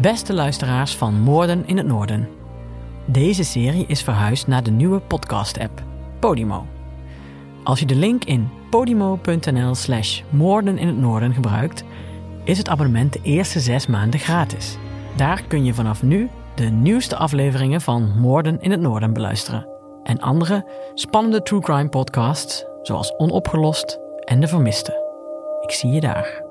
Beste luisteraars van Moorden in het Noorden. Deze serie is verhuisd naar de nieuwe podcast-app Podimo. Als je de link in podimo.nl slash moorden in het noorden gebruikt, is het abonnement de eerste zes maanden gratis. Daar kun je vanaf nu de nieuwste afleveringen van Moorden in het Noorden beluisteren. En andere spannende true crime podcasts, zoals Onopgelost en De Vermiste. Ik zie je daar.